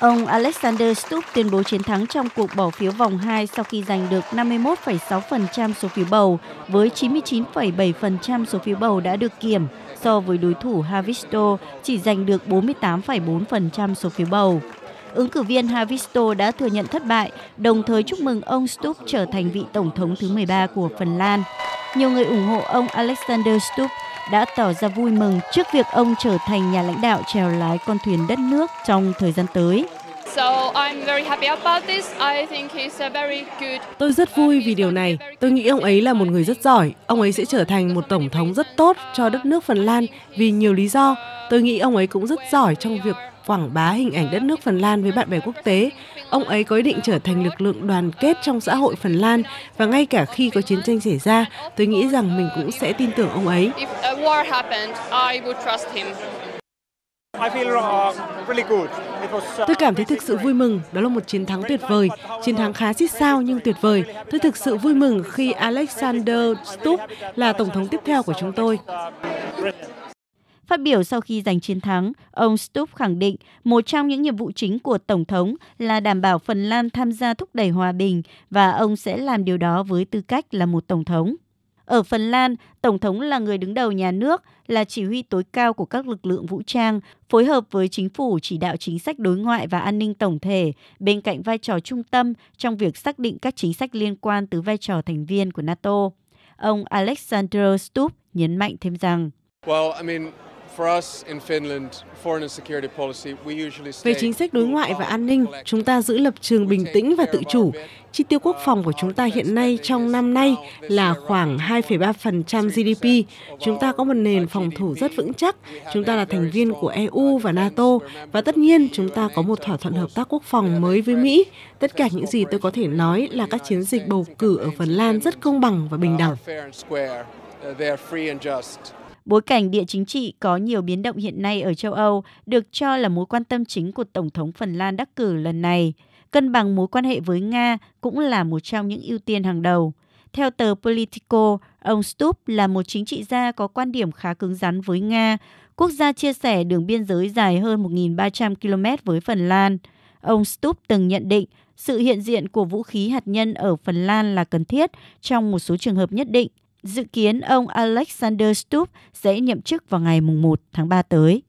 Ông Alexander Stubb tuyên bố chiến thắng trong cuộc bỏ phiếu vòng 2 sau khi giành được 51,6% số phiếu bầu với 99,7% số phiếu bầu đã được kiểm so với đối thủ Havisto chỉ giành được 48,4% số phiếu bầu. Ứng cử viên Havisto đã thừa nhận thất bại, đồng thời chúc mừng ông Stubb trở thành vị tổng thống thứ 13 của Phần Lan. Nhiều người ủng hộ ông Alexander Stubb đã tỏ ra vui mừng trước việc ông trở thành nhà lãnh đạo chèo lái con thuyền đất nước trong thời gian tới. Tôi rất vui vì điều này. Tôi nghĩ ông ấy là một người rất giỏi. Ông ấy sẽ trở thành một tổng thống rất tốt cho đất nước Phần Lan vì nhiều lý do. Tôi nghĩ ông ấy cũng rất giỏi trong việc quảng bá hình ảnh đất nước Phần Lan với bạn bè quốc tế. Ông ấy có ý định trở thành lực lượng đoàn kết trong xã hội Phần Lan và ngay cả khi có chiến tranh xảy ra, tôi nghĩ rằng mình cũng sẽ tin tưởng ông ấy. Tôi cảm thấy thực sự vui mừng, đó là một chiến thắng tuyệt vời, chiến thắng khá xít sao nhưng tuyệt vời. Tôi thực sự vui mừng khi Alexander Stubb là tổng thống tiếp theo của chúng tôi. Phát biểu sau khi giành chiến thắng, ông Stubb khẳng định một trong những nhiệm vụ chính của Tổng thống là đảm bảo Phần Lan tham gia thúc đẩy hòa bình và ông sẽ làm điều đó với tư cách là một Tổng thống. Ở Phần Lan, Tổng thống là người đứng đầu nhà nước, là chỉ huy tối cao của các lực lượng vũ trang, phối hợp với chính phủ chỉ đạo chính sách đối ngoại và an ninh tổng thể, bên cạnh vai trò trung tâm trong việc xác định các chính sách liên quan tới vai trò thành viên của NATO. Ông Alexander Stubb nhấn mạnh thêm rằng, well, I mean, về chính sách đối ngoại và an ninh, chúng ta giữ lập trường bình tĩnh và tự chủ. Chi tiêu quốc phòng của chúng ta hiện nay trong năm nay là khoảng 2,3% GDP. Chúng ta có một nền phòng thủ rất vững chắc. Chúng ta là thành viên của EU và NATO. Và tất nhiên, chúng ta có một thỏa thuận hợp tác quốc phòng mới với Mỹ. Tất cả những gì tôi có thể nói là các chiến dịch bầu cử ở Phần Lan rất công bằng và bình đẳng. Bối cảnh địa chính trị có nhiều biến động hiện nay ở châu Âu được cho là mối quan tâm chính của Tổng thống Phần Lan đắc cử lần này. Cân bằng mối quan hệ với Nga cũng là một trong những ưu tiên hàng đầu. Theo tờ Politico, ông Stubb là một chính trị gia có quan điểm khá cứng rắn với Nga, quốc gia chia sẻ đường biên giới dài hơn 1.300 km với Phần Lan. Ông Stubb từng nhận định sự hiện diện của vũ khí hạt nhân ở Phần Lan là cần thiết trong một số trường hợp nhất định Dự kiến ông Alexander Stubb sẽ nhậm chức vào ngày 1 tháng 3 tới.